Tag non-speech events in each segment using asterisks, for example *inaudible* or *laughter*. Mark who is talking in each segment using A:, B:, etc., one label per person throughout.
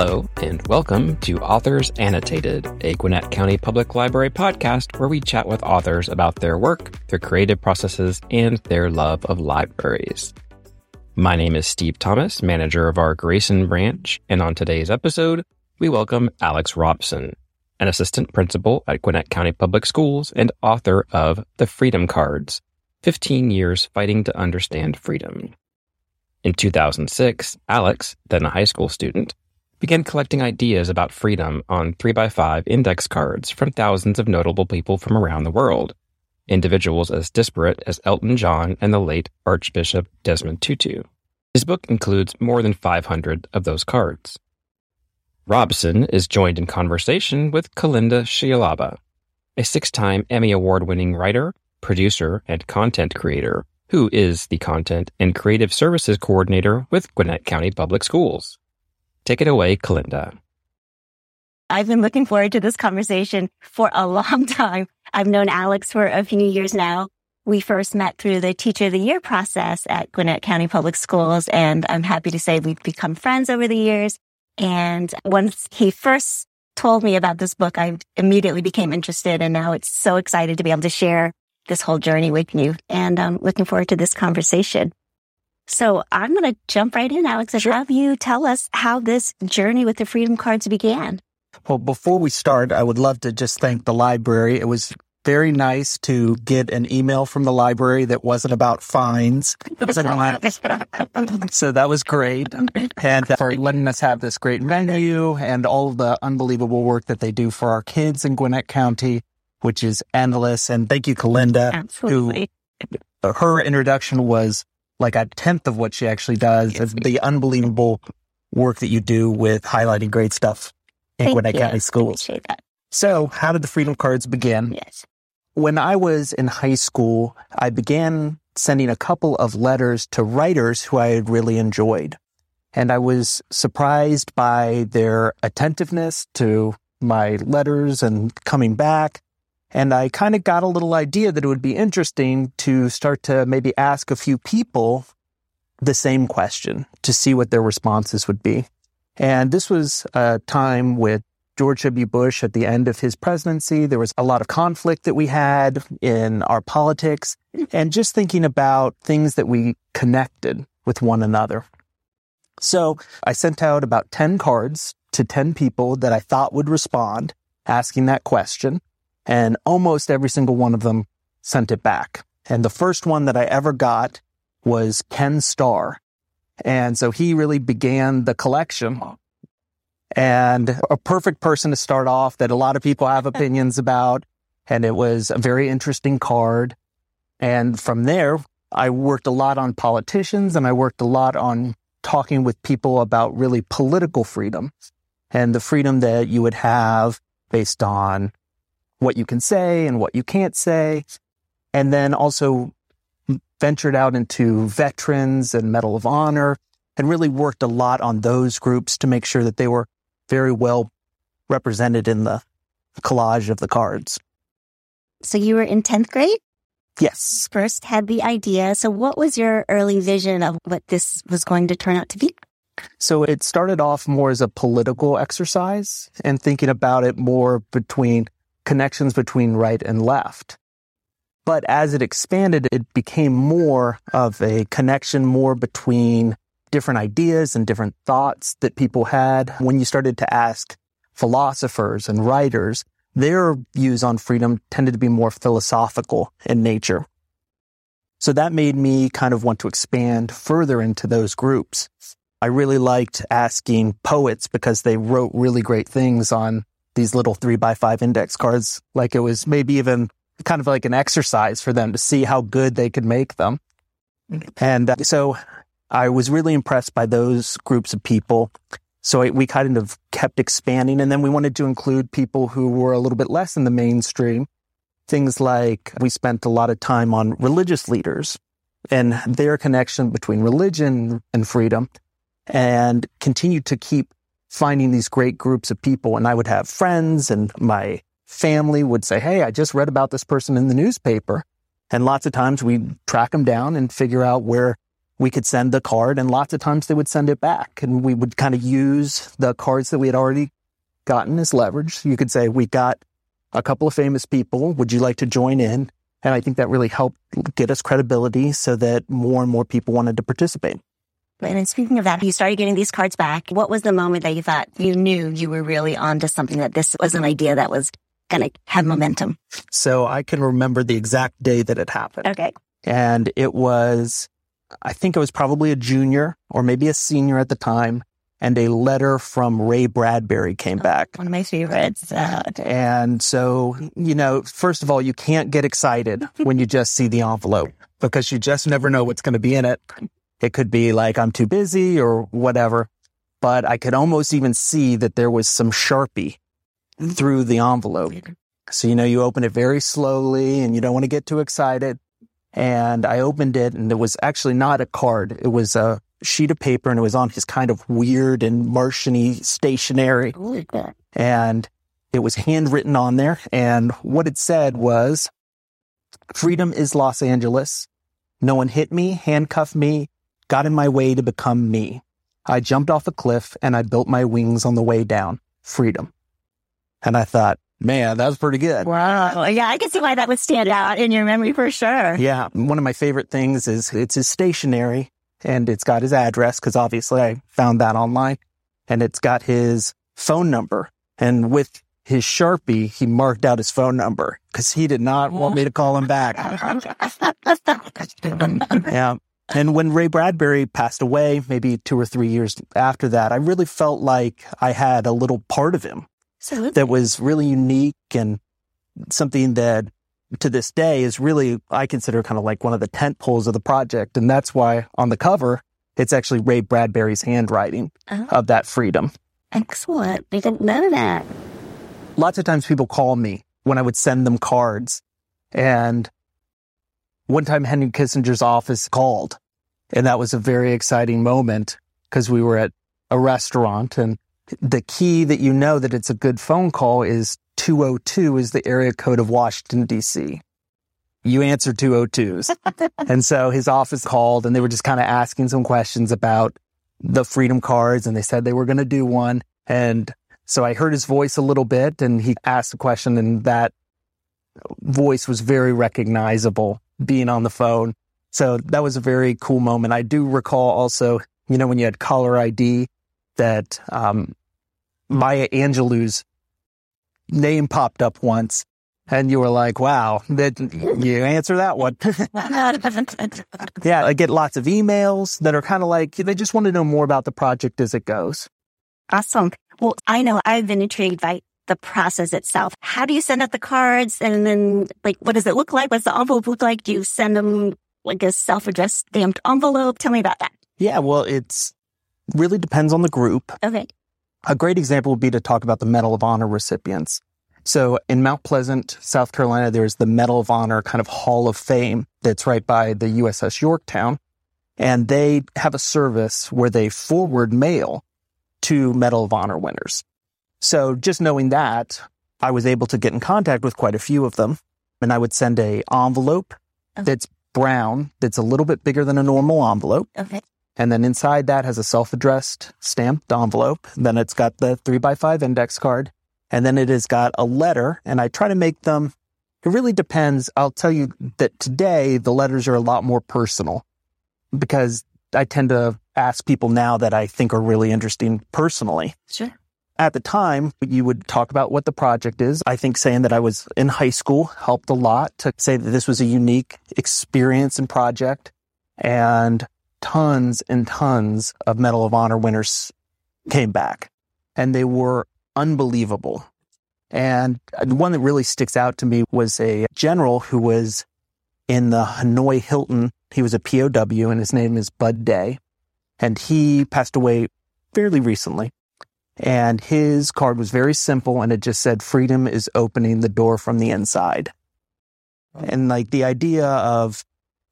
A: Hello, and welcome to Authors Annotated, a Gwinnett County Public Library podcast where we chat with authors about their work, their creative processes, and their love of libraries. My name is Steve Thomas, manager of our Grayson branch, and on today's episode, we welcome Alex Robson, an assistant principal at Gwinnett County Public Schools and author of The Freedom Cards 15 Years Fighting to Understand Freedom. In 2006, Alex, then a high school student, began collecting ideas about freedom on 3x5 index cards from thousands of notable people from around the world, individuals as disparate as Elton John and the late Archbishop Desmond Tutu. His book includes more than 500 of those cards. Robson is joined in conversation with Kalinda Shialaba, a six time Emmy Award winning writer, producer, and content creator who is the Content and Creative Services Coordinator with Gwinnett County Public Schools. Take it away, Kalinda.
B: I've been looking forward to this conversation for a *laughs* long time. I've known Alex for a few years now. We first met through the Teacher of the Year process at Gwinnett County Public Schools, and I'm happy to say we've become friends over the years. And once he first told me about this book, I immediately became interested, and now it's so excited to be able to share this whole journey with you. And I'm looking forward to this conversation. So I'm going to jump right in, Alex, and sure. have you tell us how this journey with the Freedom Cards began.
C: Well, before we start, I would love to just thank the library. It was very nice to get an email from the library that wasn't about fines. *laughs* *laughs* so that was great. And for letting us have this great venue and all the unbelievable work that they do for our kids in Gwinnett County which is endless. And thank you, Kalinda.
B: Absolutely.
C: Who, her introduction was like a tenth of what she actually does. Yes. The unbelievable work that you do with highlighting great stuff in thank Gwinnett
B: you.
C: County schools. So how did the Freedom Cards begin?
B: Yes.
C: When I was in high school, I began sending a couple of letters to writers who I had really enjoyed. And I was surprised by their attentiveness to my letters and coming back. And I kind of got a little idea that it would be interesting to start to maybe ask a few people the same question to see what their responses would be. And this was a time with George W. Bush at the end of his presidency. There was a lot of conflict that we had in our politics and just thinking about things that we connected with one another. So I sent out about 10 cards to 10 people that I thought would respond asking that question and almost every single one of them sent it back. And the first one that I ever got was Ken Starr. And so he really began the collection and a perfect person to start off that a lot of people have *laughs* opinions about. And it was a very interesting card. And from there, I worked a lot on politicians and I worked a lot on talking with people about really political freedom and the freedom that you would have based on what you can say and what you can't say. And then also ventured out into veterans and Medal of Honor and really worked a lot on those groups to make sure that they were very well represented in the collage of the cards.
B: So you were in 10th grade?
C: Yes.
B: First had the idea. So what was your early vision of what this was going to turn out to be?
C: So it started off more as a political exercise and thinking about it more between connections between right and left. But as it expanded, it became more of a connection more between different ideas and different thoughts that people had. When you started to ask philosophers and writers, their views on freedom tended to be more philosophical in nature. So that made me kind of want to expand further into those groups. I really liked asking poets because they wrote really great things on these little three by five index cards like it was maybe even kind of like an exercise for them to see how good they could make them. And uh, so I was really impressed by those groups of people. So we kind of kept expanding and then we wanted to include people who were a little bit less in the mainstream. Things like we spent a lot of time on religious leaders and their connection between religion and freedom and continued to keep finding these great groups of people. And I would have friends and my family would say, Hey, I just read about this person in the newspaper. And lots of times we'd track them down and figure out where we could send the card and lots of times they would send it back and we would kind of use the cards that we had already gotten as leverage. You could say, we got a couple of famous people. Would you like to join in? And I think that really helped get us credibility so that more and more people wanted to participate.
B: And then speaking of that, you started getting these cards back. What was the moment that you thought you knew you were really onto something that this was an idea that was going to have momentum?
C: So I can remember the exact day that it happened.
B: Okay.
C: And it was, I think it was probably a junior or maybe a senior at the time. And a letter from Ray Bradbury came back.
B: One of my favorites. Uh,
C: And so, you know, first of all, you can't get excited when you just see the envelope because you just never know what's going to be in it. It could be like, I'm too busy or whatever, but I could almost even see that there was some Sharpie mm-hmm. through the envelope. So, you know, you open it very slowly and you don't want to get too excited. And I opened it and it was actually not a card. It was a sheet of paper and it was on his kind of weird and Martian-y stationery and it was handwritten on there. And what it said was, freedom is Los Angeles. No one hit me, handcuffed me, got in my way to become me. I jumped off a cliff and I built my wings on the way down. Freedom. And I thought, man, that was pretty good.
B: Wow. Yeah, I can see why that would stand out in your memory for sure.
C: Yeah. One of my favorite things is it's his stationery and it's got his address because obviously I found that online and it's got his phone number. And with his Sharpie, he marked out his phone number because he did not want me to call him back. *laughs* Yeah. And when Ray Bradbury passed away, maybe two or three years after that, I really felt like I had a little part of him that was really unique and something that to this day is really, I consider kind of like one of the tent poles of the project. And that's why on the cover, it's actually Ray Bradbury's handwriting
B: Oh.
C: of that freedom.
B: excellent. I didn't know that.
C: Lots of times people call me when I would send them cards. And one time Henry Kissinger's office called and that was a very exciting moment because we were at a restaurant and the key that you know that it's a good phone call is 202 is the area code of Washington DC. You answer 202s. *laughs* and so his office called and they were just kind of asking some questions about the freedom cards and they said they were going to do one. And so I heard his voice a little bit and he asked a question and that voice was very recognizable being on the phone. So that was a very cool moment. I do recall also, you know, when you had caller ID that, um, Maya Angelou's name popped up once and you were like, wow, that you answer that one. *laughs* yeah. I get lots of emails that are kind of like, they just want to know more about the project as it goes.
B: Awesome. Well, I know I've been intrigued by the process itself. How do you send out the cards? And then, like, what does it look like? What's the envelope look like? Do you send them like a self-addressed stamped envelope? Tell me about that.
C: Yeah. Well, it's really depends on the group.
B: Okay.
C: A great example would be to talk about the Medal of Honor recipients. So in Mount Pleasant, South Carolina, there's the Medal of Honor kind of Hall of Fame that's right by the USS Yorktown. And they have a service where they forward mail to Medal of Honor winners. So just knowing that, I was able to get in contact with quite a few of them. And I would send a envelope that's brown, that's a little bit bigger than a normal envelope.
B: Okay.
C: And then inside that has a self-addressed stamped envelope. Then it's got the three by five index card. And then it has got a letter. And I try to make them, it really depends. I'll tell you that today the letters are a lot more personal because I tend to ask people now that I think are really interesting personally.
B: Sure.
C: At the time, you would talk about what the project is. I think saying that I was in high school helped a lot to say that this was a unique experience and project. And tons and tons of Medal of Honor winners came back and they were unbelievable. And the one that really sticks out to me was a general who was in the Hanoi Hilton. He was a POW and his name is Bud Day. And he passed away fairly recently. And his card was very simple and it just said, freedom is opening the door from the inside. And like the idea of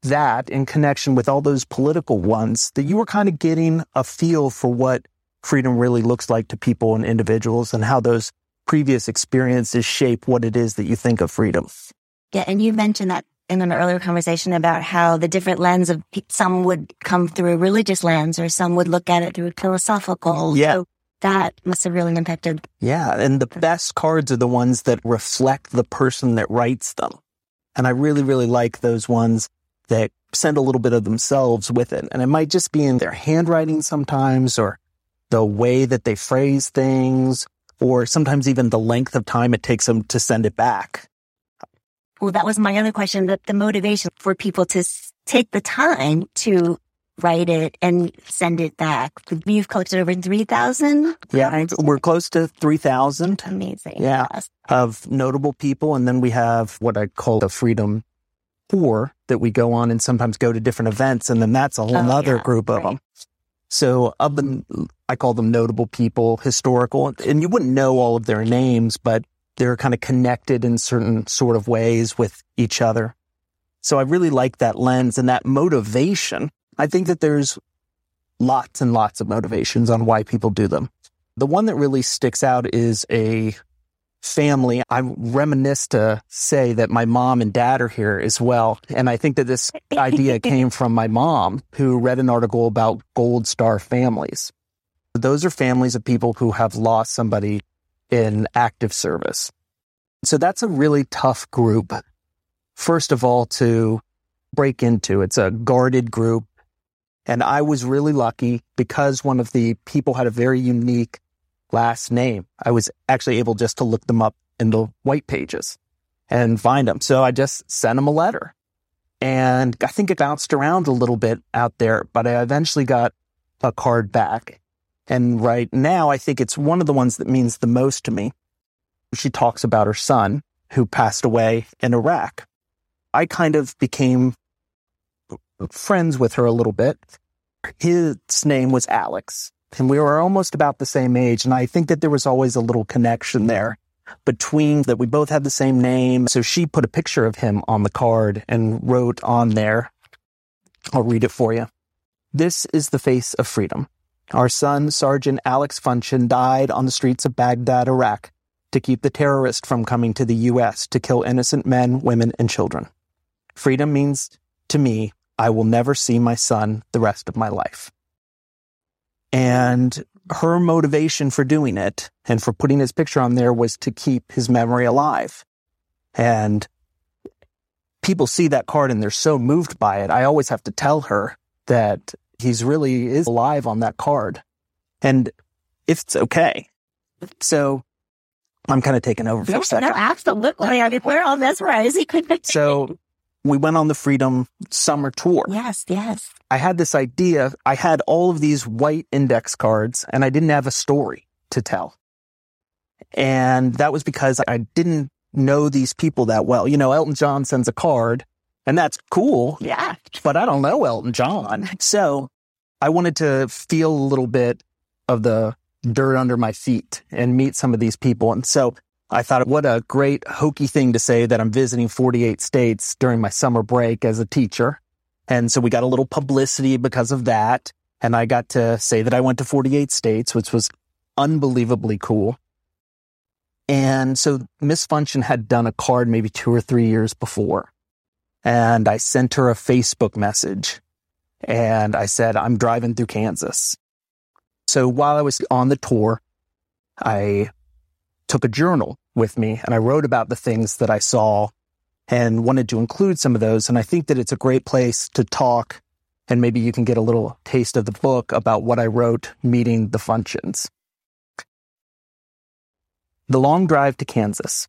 C: that in connection with all those political ones that you were kind of getting a feel for what freedom really looks like to people and individuals and how those previous experiences shape what it is that you think of freedom.
B: Yeah. And you mentioned that in an earlier conversation about how the different lens of some would come through a religious lens or some would look at it through a philosophical.
C: Yeah.
B: So that must have really impacted.
C: Yeah. And the best cards are the ones that reflect the person that writes them. And I really, really like those ones that send a little bit of themselves with it. And it might just be in their handwriting sometimes or the way that they phrase things or sometimes even the length of time it takes them to send it back.
B: Well, that was my other question, that the motivation for people to take the time to write it and send it back. You've collected over 3,000?
C: Yeah. We're close to 3,000.
B: Amazing.
C: Yeah.
B: Yes.
C: of notable people. And then we have what I call the Freedom Tour that we go on and sometimes go to different events. And then that's a whole
B: Oh,
C: nother
B: yeah,
C: group of
B: right.
C: them. So of the, I call them notable people, historical, and you wouldn't know all of their names, but they're kind of connected in certain sort of ways with each other. So I really like that lens and that motivation. I think that there's lots and lots of motivations on why people do them. The one that really sticks out is a family. I reminisce to say that my mom and dad are here as well. And I think that this *laughs* idea came from my mom who read an article about gold star families. Those are families of people who have lost somebody in active service. So that's a really tough group. First of all, to break into. It's a guarded group. And I was really lucky because one of the people had a very unique last name. I was actually able just to look them up in the white pages and find them. So I just sent them a letter. And I think it bounced around a little bit out there, but I eventually got a card back. And right now, I think it's one of the ones that means the most to me. She talks about her son who passed away in Iraq. I kind of became friends with her a little bit. His name was Alex and we were almost about the same age. And I think that there was always a little connection there between that we both had the same name. So she put a picture of him on the card and wrote on there, I'll read it for you. This is the face of freedom. Our son, Sergeant Alex Funchin, died on the streets of Baghdad, Iraq, to keep the terrorist from coming to the U.S. to kill innocent men, women, and children. Freedom means to me, I will never see my son the rest of my life. And her motivation for doing it and for putting his picture on there was to keep his memory alive. And people see that card and they're so moved by it. I always have to tell her that he's really is alive on that card. And if it's okay. So I'm kind of taking over for
B: No,
C: a second.
B: no, absolutely. I mean, we're all mesmerized.
C: So *laughs* we went on the Freedom Summer Tour.
B: yes, yes.
C: I had this idea. I had all of these white index cards and I didn't have a story to tell. And that was because I didn't know these people that well. You know, Elton John sends a card and that's cool,
B: Yeah.
C: but I don't know Elton John. So I wanted to feel a little bit of the dirt under my feet and meet some of these people. And so I thought, what a great hokey thing to say that I'm visiting 48 states during my summer break as a teacher. And so we got a little publicity because of that. And I got to say that I went to 48 states, which was unbelievably cool. And so Miss Funchin had done a card maybe two or three years before. And I sent her a Facebook message and I said, I'm driving through Kansas. So while I was on the tour, I took a journal with me and I wrote about the things that I saw and wanted to include some of those. And I think that it's a great place to talk and maybe you can get a little taste of the book about what I wrote meeting the Funchins. The long drive to Kansas.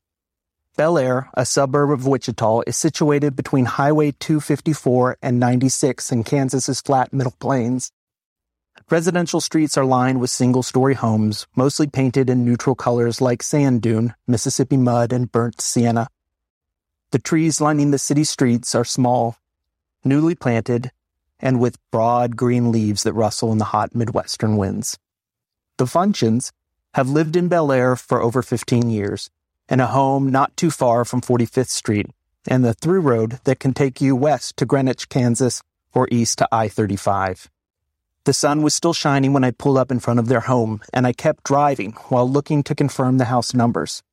C: Bel Aire, a suburb of Wichita, is situated between Highway 254 and 96 in Kansas's flat middle plains. Residential streets are lined with single story homes, mostly painted in neutral colors like sand dune, Mississippi mud, and burnt sienna. The trees lining the city streets are small, newly planted, and with broad green leaves that rustle in the hot Midwestern winds. The Funchins have lived in Bel Aire for over 15 years, in a home not too far from 45th Street and the through road that can take you west to Greenwich, Kansas, or east to I 35. The sun was still shining when I pulled up in front of their home, and I kept driving while looking to confirm the house numbers.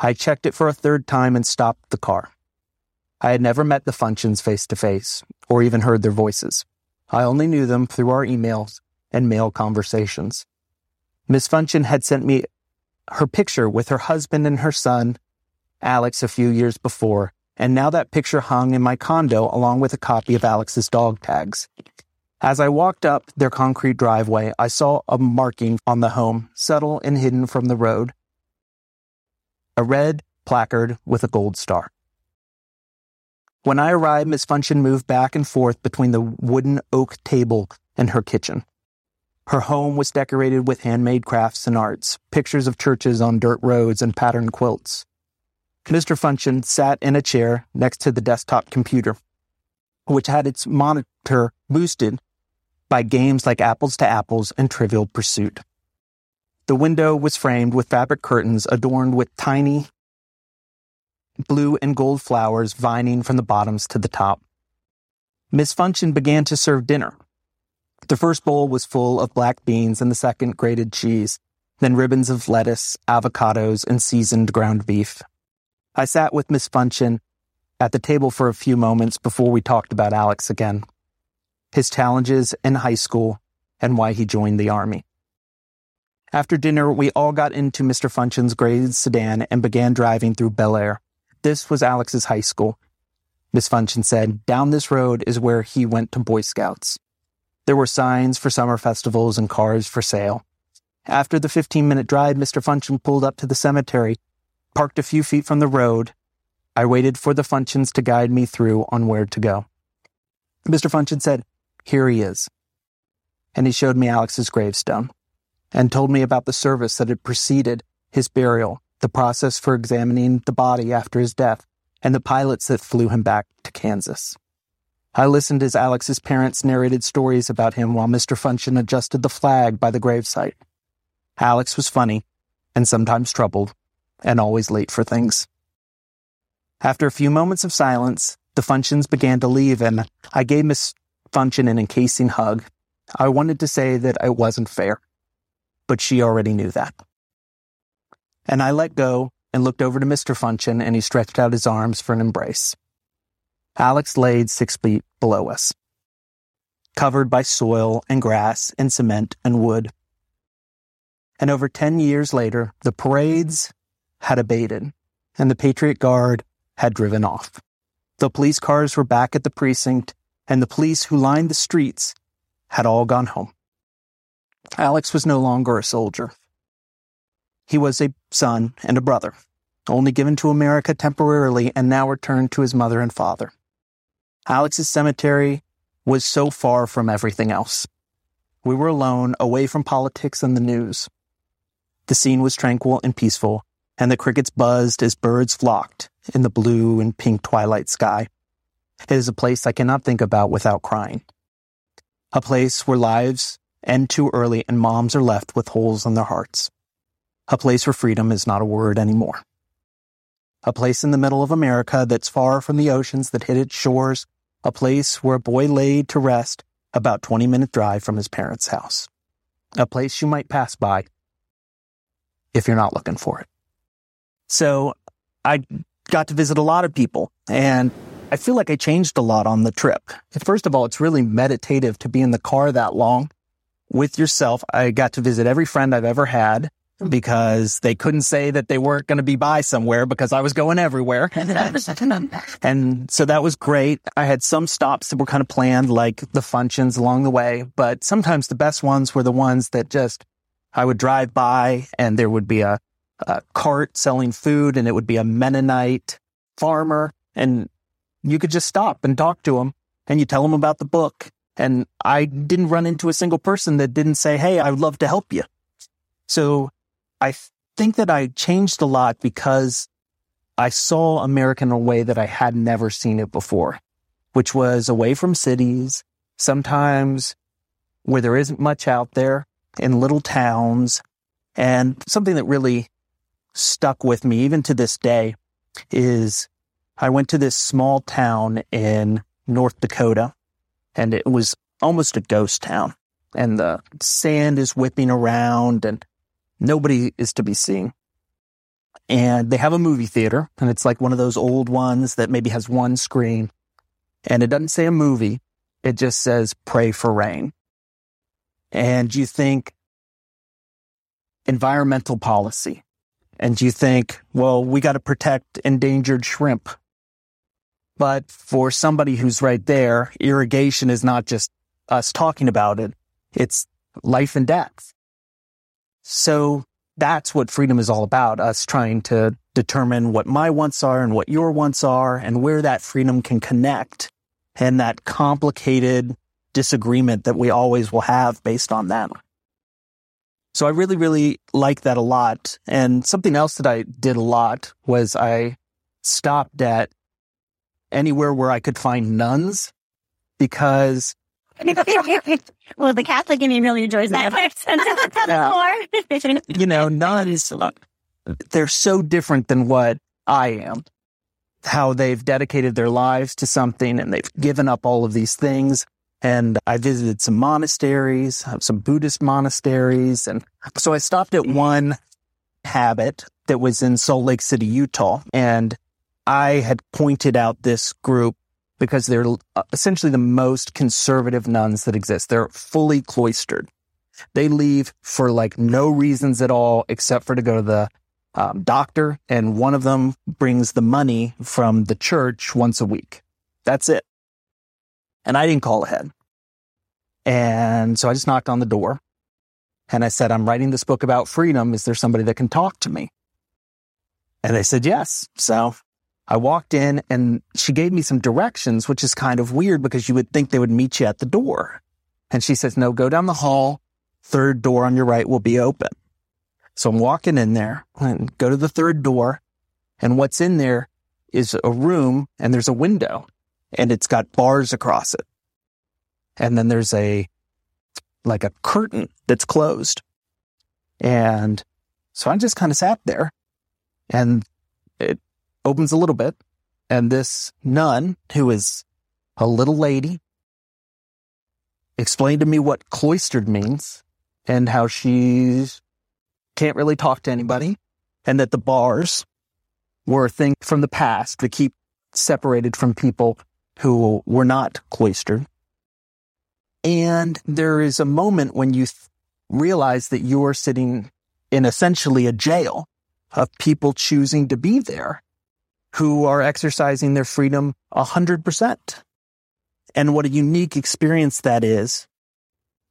C: I checked it for a third time and stopped the car. I had never met the Funchins face to face or even heard their voices. I only knew them through our emails and mail conversations. Miss Funchin had sent me her picture with her husband and her son, Alex, a few years before, and now that picture hung in my condo along with a copy of Alex's dog tags. As I walked up their concrete driveway, I saw a marking on the home, subtle and hidden from the road. A red placard with a gold star. When I arrived, Miss Funchin moved back and forth between the wooden oak table and her kitchen. Her home was decorated with handmade crafts and arts, pictures of churches on dirt roads and patterned quilts. Mr. Funchin sat in a chair next to the desktop computer, which had its monitor boosted by games like Apples to Apples and Trivial Pursuit. The window was framed with fabric curtains adorned with tiny blue and gold flowers vining from the bottoms to the top. Miss Funchin began to serve dinner. The first bowl was full of black beans and the second grated cheese, then ribbons of lettuce, avocados, and seasoned ground beef. I sat with Miss Funchin at the table for a few moments before we talked about Alex again, his challenges in high school, and why he joined the Army. After dinner, we all got into Mr. Funchin's gray sedan and began driving through Bel Aire. This was Alex's high school. Miss Funchin said, down this road is where he went to Boy Scouts. There were signs for summer festivals and cars for sale. After the 15 minute drive, Mr. Funchin pulled up to the cemetery, parked a few feet from the road. I waited for the Funchins to guide me through on where to go. Mr. Funchin said, Here he is. And he showed me Alex's gravestone and told me about the service that had preceded his burial the process for examining the body after his death, and the pilots that flew him back to Kansas. I listened as Alex's parents narrated stories about him while Mr. Funchin adjusted the flag by the gravesite. Alex was funny, and sometimes troubled, and always late for things. After a few moments of silence, the Funchins began to leave, and I gave Miss Funchin an encasing hug. I wanted to say that I wasn't fair, but she already knew that. And I let go and looked over to Mr. Funchin, and he stretched out his arms for an embrace. Alex laid six feet below us, covered by soil and grass and cement and wood. And over 10 years later, the parades had abated and the Patriot Guard had driven off. The police cars were back at the precinct and the police who lined the streets had all gone home. Alex was no longer a soldier. He was a son and a brother, only given to America temporarily and now returned to his mother and father. Alex's cemetery was so far from everything else. We were alone, away from politics and the news. The scene was tranquil and peaceful, and the crickets buzzed as birds flocked in the blue and pink twilight sky. It is a place I cannot think about without crying. A place where lives end too early and moms are left with holes in their hearts. A place where freedom is not a word anymore. A place in the middle of America that's far from the oceans that hit its shores. A place where a boy laid to rest about 20 minute drive from his parents' house. A place you might pass by if you're not looking for it. So I got to visit a lot of people and I feel like I changed a lot on the trip. First of all, it's really meditative to be in the car that long with yourself. I got to visit every friend I've ever had because they couldn't say that they weren't going to be by somewhere because I was going everywhere. and so that was great. I had some stops that were kind of planned, like the Funchins along the way, but sometimes the best ones were the ones that just I would drive by and there would be a, a cart selling food and it would be a Mennonite farmer and you could just stop and talk to them and you tell them about the book. And I didn't run into a single person that didn't say, Hey, I would love to help you. So I think that I changed a lot because I saw America in a way that I had never seen it before, which was away from cities, sometimes where there isn't much out there in little towns. And something that really stuck with me even to this day is I went to this small town in North Dakota and it was almost a ghost town and the sand is whipping around and Nobody is to be seen. and they have a movie theater and it's like one of those old ones that maybe has one screen and it doesn't say a movie. It just says pray for rain. And you think environmental policy and you think, well, we got to protect endangered shrimp. But for somebody who's right there, irrigation is not just us talking about it. It's life and death. So that's what freedom is all about. Us trying to determine what my wants are and what your wants are and where that freedom can connect and that complicated disagreement that we always will have based on them. So I really, really like that a lot. And something else that I did a lot was I stopped at anywhere where I could find nuns because *laughs*
B: well, the Catholic in me really enjoys that. *laughs* *laughs*
C: you know, nuns, they're so different than what I am. How they've dedicated their lives to something and they've given up all of these things. And I visited some monasteries, uh, some Buddhist monasteries. And so I stopped at mm-hmm. one habit that was in Salt Lake City, Utah. And I had pointed out this group because they're uh, essentially the most conservative nuns that exist. They're fully cloistered. They leave for like no reasons at all except for to go to the um, doctor, and one of them brings the money from the church once a week. That's it. And I didn't call ahead. And so I just knocked on the door and I said, I'm writing this book about freedom. Is there somebody that can talk to me? And they said, yes. So I walked in and she gave me some directions, which is kind of weird because you would think they would meet you at the door. And she says, no, go down the hall. Third door on your right will be open. So I'm walking in there and go to the third door. And what's in there is a room and there's a window and it's got bars across it. And then there's a, like a curtain that's closed. And so I just kind of sat there and opens a little bit, and this nun, who is a little lady, explained to me what cloistered means and how she can't really talk to anybody, and that the bars were a thing from the past to keep separated from people who were not cloistered. And there is a moment when you th- realize that you're sitting in essentially a jail of people choosing to be there who are exercising their freedom 100%. And what a unique experience that is.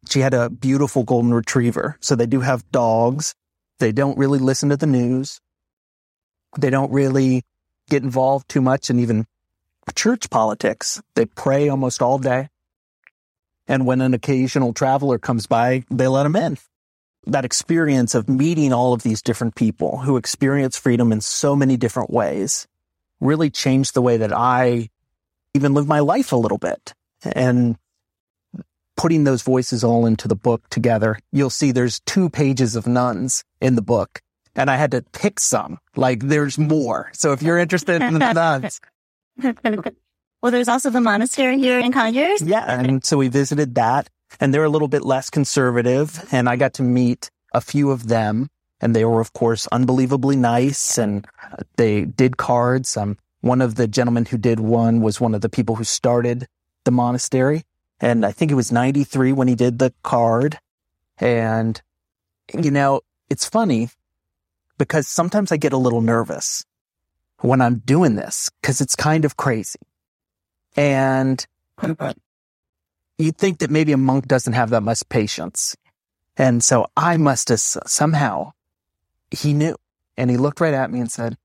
C: She had a beautiful golden retriever. So they do have dogs. They don't really listen to the news. They don't really get involved too much in even church politics. They pray almost all day. And when an occasional traveler comes by, they let them in. That experience of meeting all of these different people who experience freedom in so many different ways really changed the way that I even live my life a little bit. And putting those voices all into the book together, you'll see there's two pages of nuns in the book. And I had to pick some, like there's more. So if you're interested in the nuns. *laughs*
B: well, there's also the monastery here in Conyers.
C: Yeah. And so we visited that and they're a little bit less conservative. And I got to meet a few of them and they were, of course, unbelievably nice and they did cards. Um, one of the gentlemen who did one was one of the people who started the monastery. And I think it was 93 when he did the card. And, you know, it's funny because sometimes I get a little nervous when I'm doing this because it's kind of crazy. And you'd think that maybe a monk doesn't have that much patience. And so I must have somehow he knew and he looked right at me and said,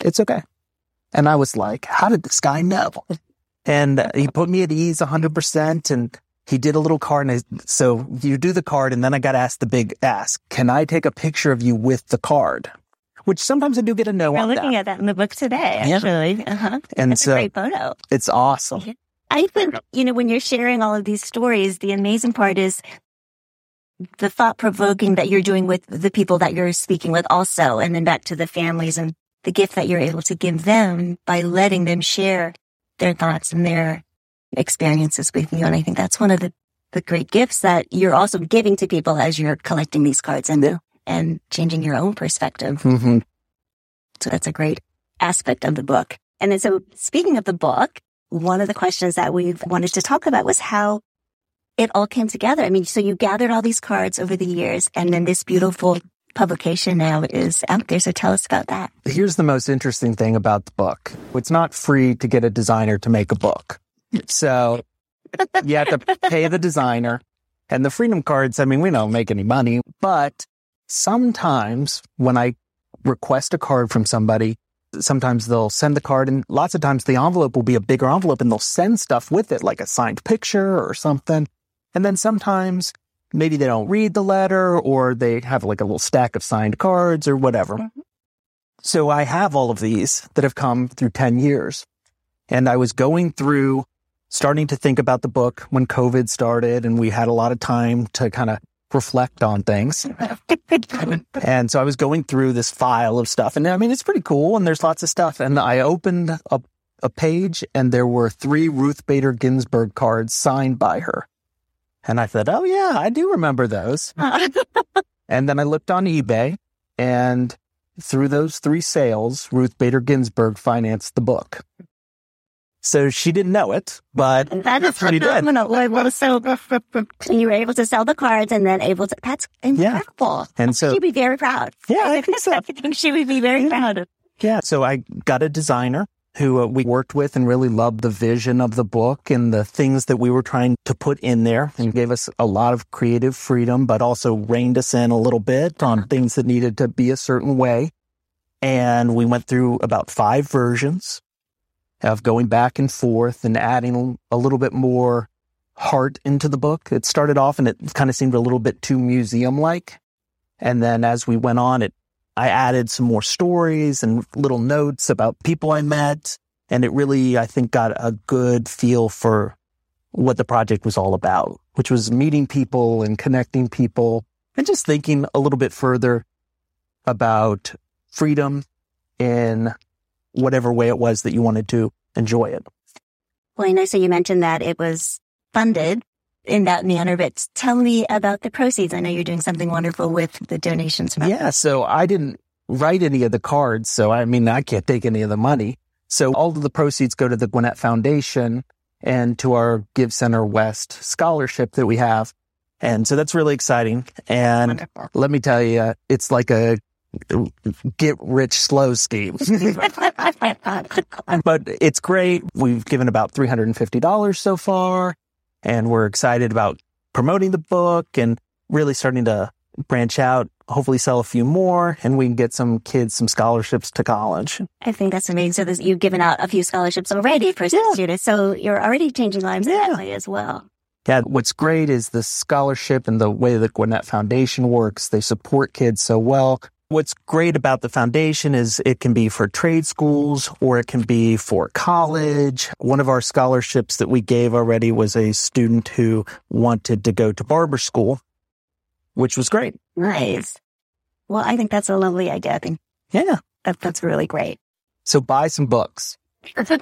C: it's okay. And I was like, how did this guy know? And he put me at ease 100% and he did a little card. And I, so you do the card and then I got asked the big ask, can I take a picture of you with the card? Which sometimes I do get a no
B: We're
C: on
B: looking
C: that.
B: at that in the book today, actually.
C: Yeah.
B: Uh-huh.
C: And
B: That's
C: so
B: a great photo.
C: it's awesome.
B: I think, you know, when you're sharing all of these stories, the amazing part is the thought provoking that you're doing with the people that you're speaking with also. And then back to the families and the gift that you're able to give them by letting them share their thoughts and their experiences with you. And I think that's one of the, the great gifts that you're also giving to people as you're collecting these cards and, and changing your own perspective.
C: hmm
B: So that's a great aspect of the book. And then so speaking of the book, one of the questions that we've wanted to talk about was how it all came together. I mean, so you gathered all these cards over the years and then this beautiful publication now is out there. So tell us about that.
C: Here's the most interesting thing about the book. It's not free to get a designer to make a book. So you have to pay the designer and the freedom cards. I mean, we don't make any money, but sometimes when I request a card from somebody, sometimes they'll send the card and lots of times the envelope will be a bigger envelope and they'll send stuff with it, like a signed picture or something. And then sometimes maybe they don't read the letter or they have like a little stack of signed cards or whatever. Mm-hmm. So I have all of these that have come through 10 years. And I was going through starting to think about the book when COVID started and we had a lot of time to kind of reflect on things. *laughs* and so I was going through this file of stuff and I mean, it's pretty cool and there's lots of stuff. And I opened a, a page and there were three Ruth Bader Ginsburg cards signed by her. And I thought, oh yeah, I do remember those. *laughs* and then I looked on eBay and through those three sales, Ruth Bader Ginsburg financed the book. So she didn't know it, but
B: that is pretty phenomenal. Well, so you were able to sell the cards and then able to, that's incredible.
C: Yeah. And so
B: she'd be very proud.
C: Yeah, I think so. I *laughs*
B: think she would be very proud.
C: Yeah. So I got a designer who uh, we worked with and really loved the vision of the book and the things that we were trying to put in there and gave us a lot of creative freedom, but also reined us in a little bit on things that needed to be a certain way. And we went through about five versions of going back and forth and adding a little bit more heart into the book. It started off and it kind of seemed a little bit too museum like. And then as we went on, it I added some more stories and little notes about people I met. And it really, I think, got a good feel for what the project was all about, which was meeting people and connecting people and just thinking a little bit further about freedom in whatever way it was that you wanted to enjoy it.
B: Well, I know. So you mentioned that it was funded in that manner, but tell me about the proceeds. I know you're doing something wonderful with the donations.
C: Yeah. So I didn't write any of the cards. So I mean, I can't take any of the money. So all of the proceeds go to the Gwinnett Foundation and to our Give Center West scholarship that we have. And so that's really exciting. And Wonderful. let me tell you, it's like a get rich slow scheme. *laughs* but it's great. We've given about $350 so far and we're excited about promoting the book and really starting to branch out, hopefully sell a few more and we can get some kids some scholarships to college.
B: I think that's amazing. So you've given out a few scholarships already for yeah. students. So you're already changing lives yeah. that way as well.
C: Yeah, what's great is the scholarship and the way the Gwinnett Foundation works. They support kids so well. What's great about the foundation is it can be for trade schools or it can be for college. One of our scholarships that we gave already was a student who wanted to go to barber school, which was great.
B: Nice. Well, I think that's a lovely idea. I think,
C: yeah,
B: that, that's really great.
C: So buy some books. *laughs*
B: that's a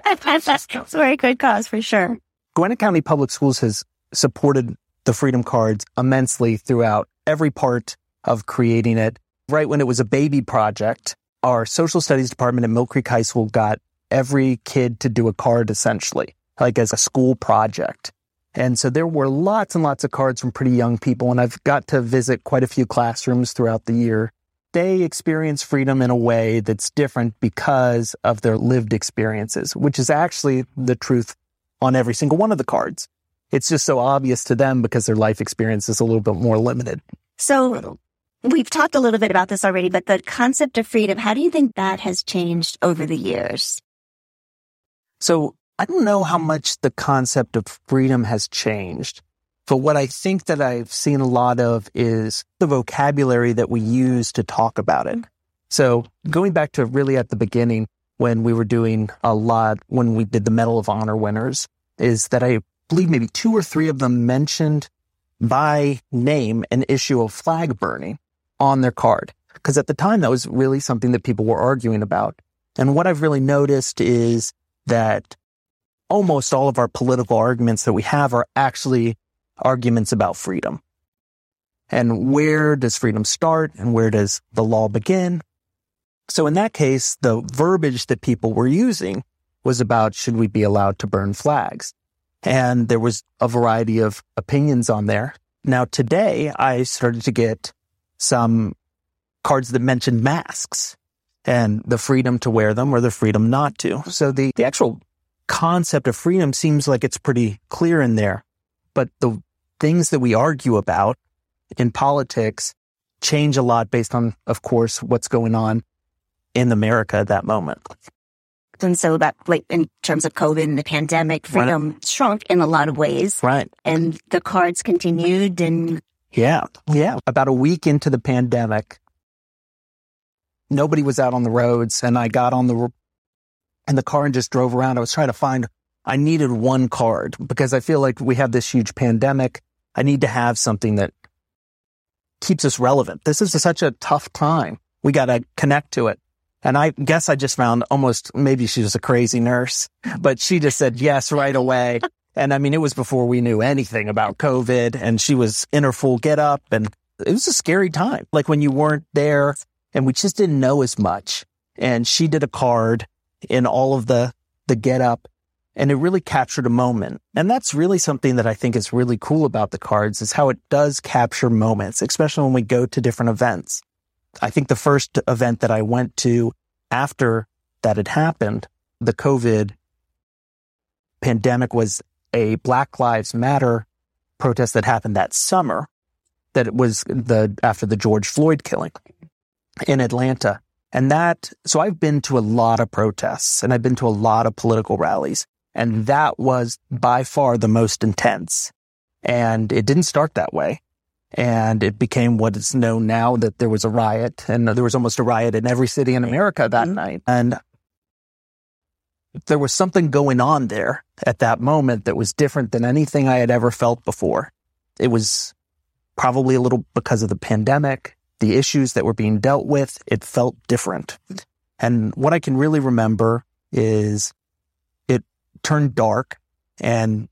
B: very good cause for sure.
C: Gwinnett County Public Schools has supported the Freedom Cards immensely throughout every part of creating it right when it was a baby project, our social studies department at Mill Creek High School got every kid to do a card essentially, like as a school project. And so there were lots and lots of cards from pretty young people. And I've got to visit quite a few classrooms throughout the year. They experience freedom in a way that's different because of their lived experiences, which is actually the truth on every single one of the cards. It's just so obvious to them because their life experience is a little bit more limited.
B: So We've talked a little bit about this already, but the concept of freedom, how do you think that has changed over the years?
C: So I don't know how much the concept of freedom has changed. But what I think that I've seen a lot of is the vocabulary that we use to talk about it. Mm-hmm. So going back to really at the beginning when we were doing a lot, when we did the Medal of Honor winners, is that I believe maybe two or three of them mentioned by name an issue of flag burning on their card. Because at the time, that was really something that people were arguing about. And what I've really noticed is that almost all of our political arguments that we have are actually arguments about freedom. And where does freedom start and where does the law begin? So in that case, the verbiage that people were using was about should we be allowed to burn flags? And there was a variety of opinions on there. Now today I started to get some cards that mentioned masks and the freedom to wear them or the freedom not to. So the, the actual concept of freedom seems like it's pretty clear in there, but the things that we argue about in politics change a lot based on, of course, what's going on in America at that moment.
B: And so that, like, in terms of COVID and the pandemic, freedom right. shrunk in a lot of ways.
C: Right.
B: And the cards continued and.
C: Yeah. Yeah. About a week into the pandemic, nobody was out on the roads and I got on the, in the car and just drove around. I was trying to find, I needed one card because I feel like we have this huge pandemic. I need to have something that keeps us relevant. This is such a tough time. We got to connect to it. And I guess I just found almost maybe she was a crazy nurse, but she just said yes right away. And I mean, it was before we knew anything about COVID and she was in her full get up and it was a scary time. Like when you weren't there and we just didn't know as much. And she did a card in all of the, the get up and it really captured a moment. And that's really something that I think is really cool about the cards is how it does capture moments, especially when we go to different events. I think the first event that I went to after that had happened, the COVID pandemic was a Black Lives Matter protest that happened that summer. That it was the after the George Floyd killing in Atlanta. And that, so I've been to a lot of protests and I've been to a lot of political rallies. And that was by far the most intense. And it didn't start that way. And it became what is known now that there was a riot and there was almost a riot in every city in America that mm-hmm. night. And there was something going on there at that moment that was different than anything I had ever felt before. It was probably a little because of the pandemic, the issues that were being dealt with. It felt different. And what I can really remember is it turned dark and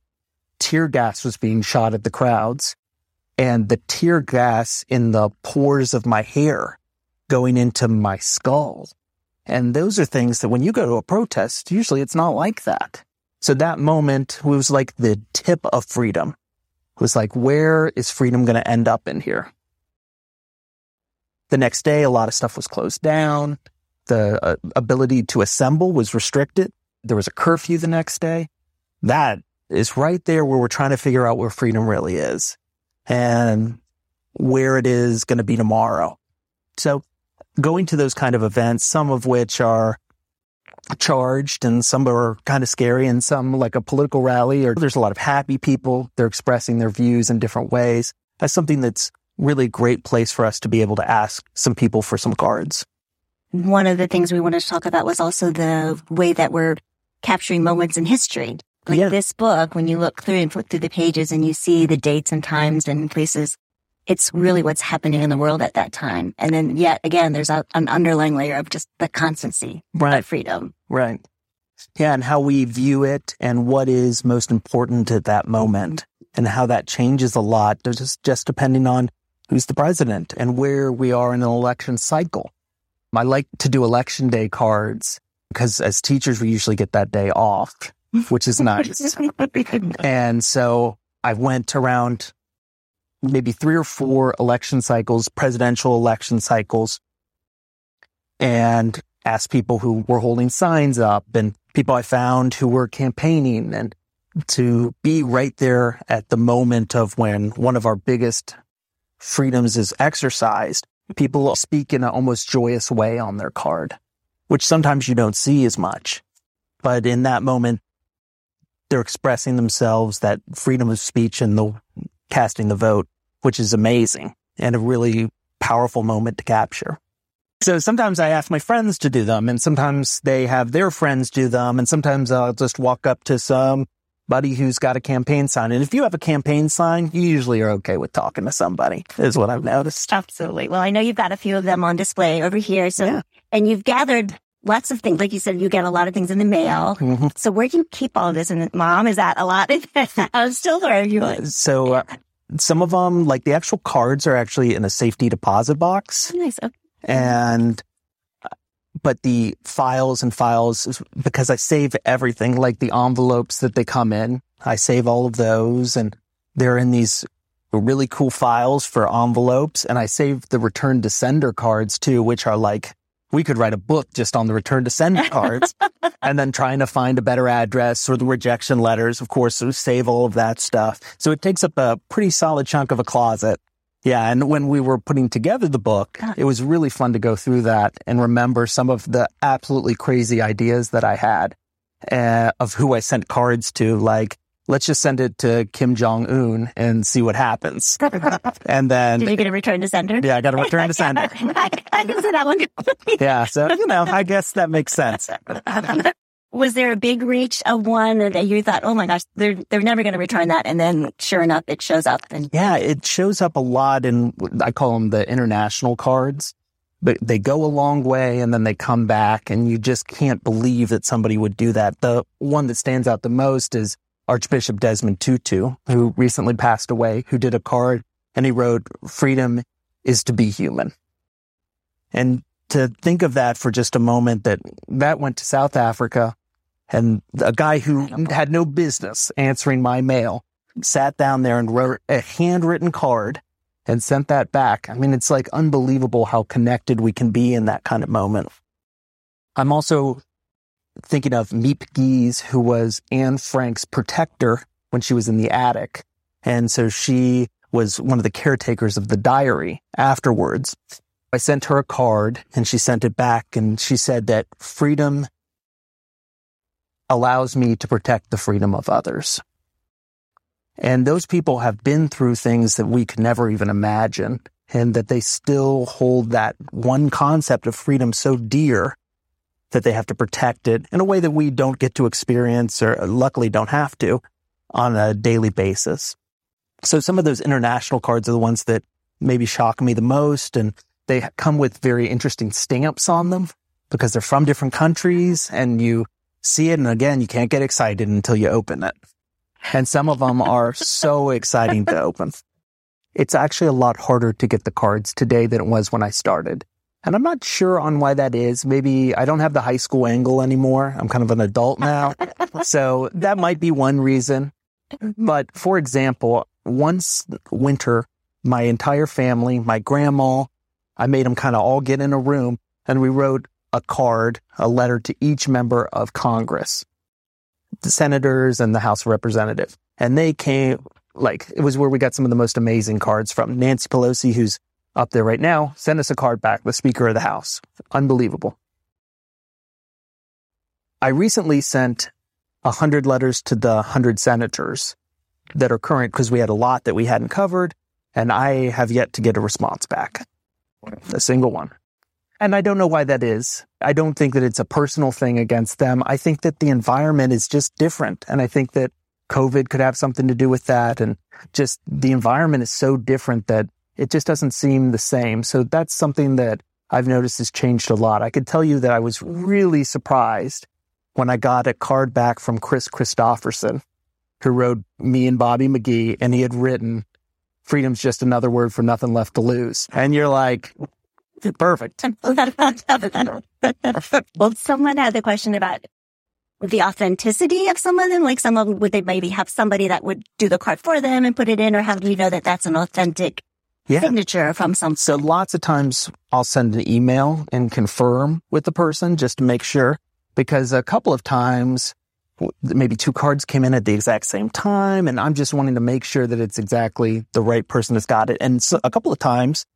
C: tear gas was being shot at the crowds and the tear gas in the pores of my hair going into my skull. And those are things that when you go to a protest, usually it's not like that. So that moment was like the tip of freedom. It was like, where is freedom going to end up in here? The next day, a lot of stuff was closed down. The uh, ability to assemble was restricted there was a curfew the next day. That is right there where we're trying to figure out where freedom really is and where it is going to be tomorrow. So going to those kind of events, some of which are charged and some are kind of scary and some like a political rally or there's a lot of happy people. They're expressing their views in different ways. That's something that's really a great place for us to be able to ask some people for some cards.
B: One of the things we wanted to talk about was also the way that we're capturing moments in history. Like yeah. this book, when you look through and flip through the pages and you see the dates and times and places, it's really what's happening in the world at that time. And then yet again, there's a, an underlying layer of just the constancy right. of freedom.
C: Right. Yeah. And how we view it and what is most important at that moment and how that changes a lot just, just depending on who's the president and where we are in an election cycle. I like to do election day cards because as teachers, we usually get that day off, which is *laughs* nice. and so I went around maybe three or four election cycles, presidential election cycles, and asked people who were holding signs up and people I found who were campaigning and to be right there at the moment of when one of our biggest freedoms is exercised. People speak in an almost joyous way on their card which sometimes you don't see as much. But in that moment, they're expressing themselves, that freedom of speech and the casting the vote, which is amazing and a really powerful moment to capture. So sometimes I ask my friends to do them and sometimes they have their friends do them. And sometimes I'll just walk up to some buddy who's got a campaign sign. And if you have a campaign sign, you usually are okay with talking to somebody is what I've noticed.
B: Absolutely. Well, I know you've got a few of them on display over here. So, yeah. and you've gathered lots of things. Like you said, you get a lot of things in the mail. Mm-hmm. So where do you keep all this? And mom, is that a lot? *laughs* I'm still learning.
C: Uh, so uh, some of them, like the actual cards are actually in a safety deposit box.
B: Nice. Okay.
C: And but the files and files, because I save everything, like the envelopes that they come in, I save all of those and they're in these really cool files for envelopes. And I save the return to sender cards too, which are like, we could write a book just on the return to sender *laughs* cards and then trying to find a better address or the rejection letters. Of course, so save all of that stuff. So it takes up a pretty solid chunk of a closet. Yeah. And when we were putting together the book, it was really fun to go through that and remember some of the absolutely crazy ideas that I had uh, of who I sent cards to. Like, let's just send it to Kim Jong Un and see what happens. *laughs* and then,
B: Did you get a return to sender?
C: yeah, I got to return to sender.
B: I, *laughs* I can see that one. *laughs*
C: Yeah. So, you know, I guess that makes sense.
B: Was there a big reach of one that you thought, oh my gosh, they're they're never going to return that, and then sure enough, it shows up. And
C: Yeah, it shows up a lot in, I call them the international cards, but they go a long way and then they come back and you just can't believe that somebody would do that. The one that stands out the most is Archbishop Desmond Tutu, who recently passed away, who did a card and he wrote, freedom is to be human. And to think of that for just a moment that that went to South Africa and a guy who had no business answering my mail sat down there and wrote a handwritten card and sent that back. I mean, it's like unbelievable how connected we can be in that kind of moment. I'm also thinking of Miep Gies, who was Anne Frank's protector when she was in the attic. And so she was one of the caretakers of the diary afterwards. I sent her a card and she sent it back and she said that freedom allows me to protect the freedom of others. And those people have been through things that we could never even imagine and that they still hold that one concept of freedom so dear that they have to protect it in a way that we don't get to experience or uh, luckily don't have to on a daily basis. So some of those international cards are the ones that maybe shock me the most and they come with very interesting stamps on them because they're from different countries and you see it. And again, you can't get excited until you open it. And some of them are so *laughs* exciting to open. It's actually a lot harder to get the cards today than it was when I started. And I'm not sure on why that is. Maybe I don't have the high school angle anymore. I'm kind of an adult now. *laughs* so that might be one reason. But for example, once winter, my entire family, my grandma, I made them kind of all get in a room and we wrote a card, a letter to each member of Congress, the senators and the House of Representatives. And they came, like, it was where we got some of the most amazing cards from. Nancy Pelosi, who's up there right now, send us a card back, the Speaker of the House. Unbelievable. I recently sent a hundred letters to the hundred senators that are current because we had a lot that we hadn't covered, and I have yet to get a response back. A single one. And I don't know why that is. I don't think that it's a personal thing against them. I think that the environment is just different. And I think that COVID could have something to do with that. And just the environment is so different that it just doesn't seem the same. So that's something that I've noticed has changed a lot. I could tell you that I was really surprised when I got a card back from Kris Kristofferson, who wrote me and Bobby McGee, and he had written, freedom's just another word for nothing left to lose. And you're like, perfect. *laughs* *laughs*
B: well, someone had the question about the authenticity of some of them. Like some of them, would they maybe have somebody that would do the card for them and put it in, or how do you know that that's an authentic
C: Yeah.
B: signature from some?
C: So lots of times I'll send an email and confirm with the person just to make sure because a couple of times maybe two cards came in at the exact same time and I'm just wanting to make sure that it's exactly the right person that's got it. And so a couple of times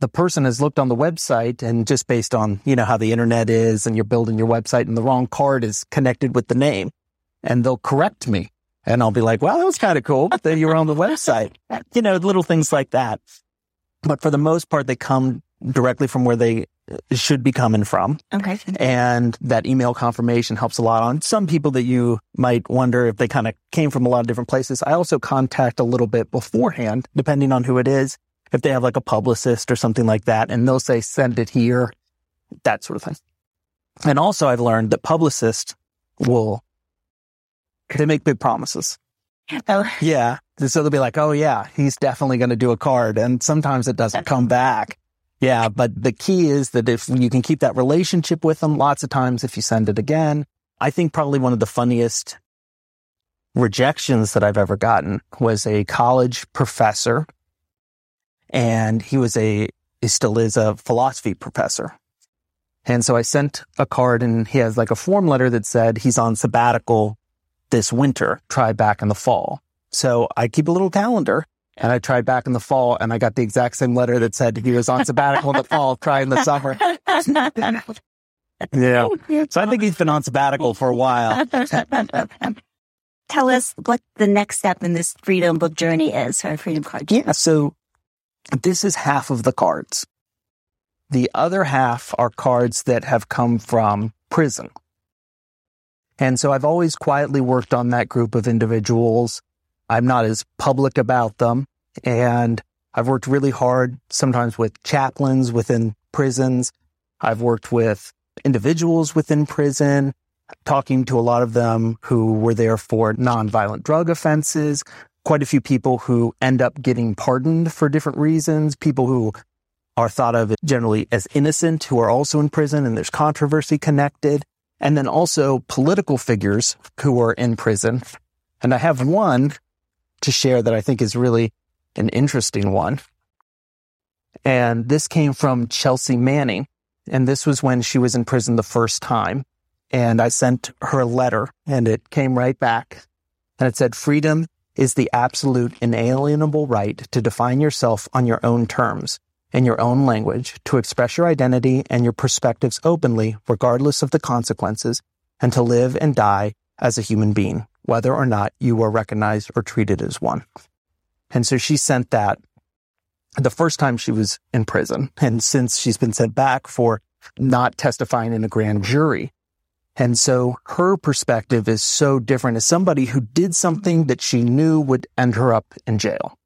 C: the person has looked on the website and just based on, you know, how the internet is and you're building your website and the wrong card is connected with the name and they'll correct me. And I'll be like, well, that was kind of cool, but then you were on the website. You know, little things like that. But for the most part, they come directly from where they uh, should be coming from.
B: Okay.
C: And that email confirmation helps a lot on some people that you might wonder if they kind of came from a lot of different places. I also contact a little bit beforehand, depending on who it is. If they have like a publicist or something like that, and they'll say, send it here, that sort of thing. And also I've learned that publicists will, they make big promises.
B: Oh,
C: Yeah. So they'll be like, oh yeah, he's definitely going to do a card. And sometimes it doesn't come back. Yeah, but the key is that if you can keep that relationship with them, lots of times if you send it again, I think probably one of the funniest rejections that I've ever gotten was a college professor. And he was a, he still is a philosophy professor. And so I sent a card and he has like a form letter that said he's on sabbatical this winter, try back in the fall. So I keep a little calendar and I tried back in the fall and I got the exact same letter that said he was on sabbatical in the fall, try in the summer. *laughs* yeah. So I think he's been on sabbatical for a while.
B: Tell us what the next step in this freedom book journey is for Freedom Card.
C: Yeah. So this is half of the cards. The other half are cards that have come from prison. And so I've always quietly worked on that group of individuals. I'm not as public about them. And I've worked really hard sometimes with chaplains within prisons. I've worked with individuals within prison, talking to a lot of them who were there for nonviolent drug offenses, quite a few people who end up getting pardoned for different reasons, people who are thought of generally as innocent who are also in prison and there's controversy connected. And then also political figures who are in prison. And I have one to share that I think is really an interesting one. And this came from Chelsea Manning. And this was when she was in prison the first time. And I sent her a letter and it came right back. And it said, freedom is the absolute inalienable right to define yourself on your own terms in your own language to express your identity and your perspectives openly, regardless of the consequences, and to live and die as a human being, whether or not you are recognized or treated as one. And so she sent that the first time she was in prison. And since she's been sent back for not testifying in a grand jury. And so her perspective is so different as somebody who did something that she knew would end her up in jail,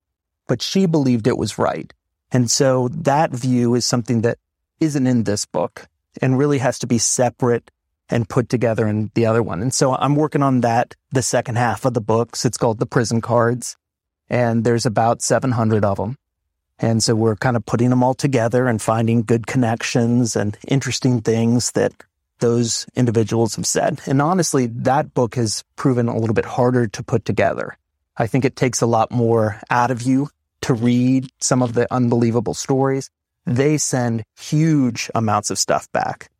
C: but she believed it was right. And so that view is something that isn't in this book and really has to be separate and put together in the other one. And so I'm working on that, the second half of the books. It's called the prison cards and there's about 700 of them. And so we're kind of putting them all together and finding good connections and interesting things that those individuals have said. And honestly, that book has proven a little bit harder to put together. I think it takes a lot more out of you to read some of the unbelievable stories, they send huge amounts of stuff back,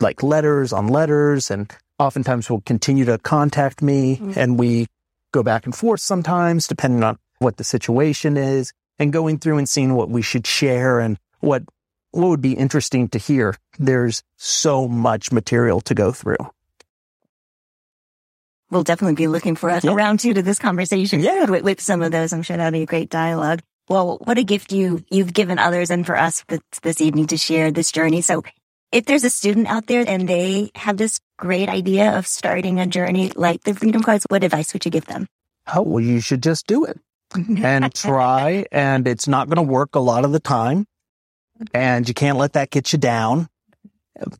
C: like letters on letters, and oftentimes will continue to contact me mm-hmm. and we go back and forth sometimes depending on what the situation is and going through and seeing what we should share and what what would be interesting to hear. There's so much material to go through
B: we'll definitely be looking for a yeah. round two to this conversation. Yeah. With, with, some of those. I'm sure that'll be a great dialogue. Well, what a gift you, you've given others and for us this, this evening to share this journey. So if there's a student out there and they have this great idea of starting a journey like the Freedom Cards, what advice would you give them?
C: Oh, well, you should just do it and *laughs* try. And it's not going to work a lot of the time. And you can't let that get you down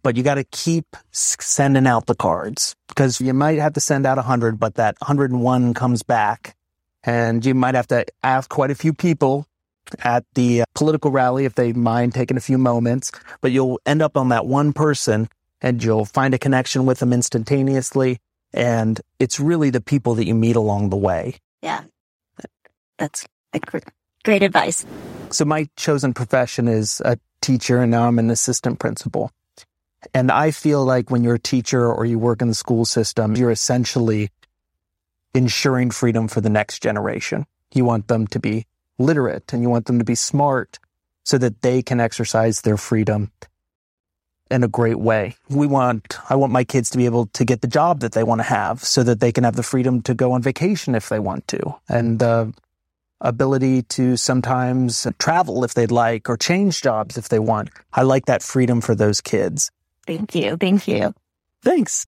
C: but you got to keep sending out the cards because you might have to send out 100, but that 101 comes back and you might have to ask quite a few people at the uh, political rally if they mind taking a few moments, but you'll end up on that one person and you'll find a connection with them instantaneously. And it's really the people that you meet along the way.
B: Yeah. That's great advice.
C: So my chosen profession is a teacher and now I'm an assistant principal. And I feel like when you're a teacher or you work in the school system, you're essentially ensuring freedom for the next generation. You want them to be literate and you want them to be smart so that they can exercise their freedom in a great way. We want, I want my kids to be able to get the job that they want to have so that they can have the freedom to go on vacation if they want to and the ability to sometimes travel if they'd like or change jobs if they want. I like that freedom for those kids.
B: Thank you. Thank you.
C: Thanks.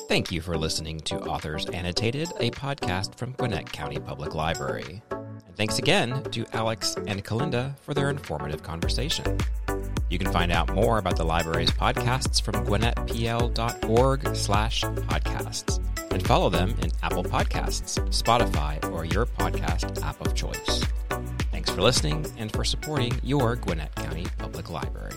A: Thank you for listening to Authors Annotated, a podcast from Gwinnett County Public Library. And thanks again to Alex and Kalinda for their informative conversation. You can find out more about the library's podcasts from gwinnettpl.org slash podcasts and follow them in Apple Podcasts, Spotify, or your podcast app of choice. Thanks for listening and for supporting your Gwinnett County Public Library.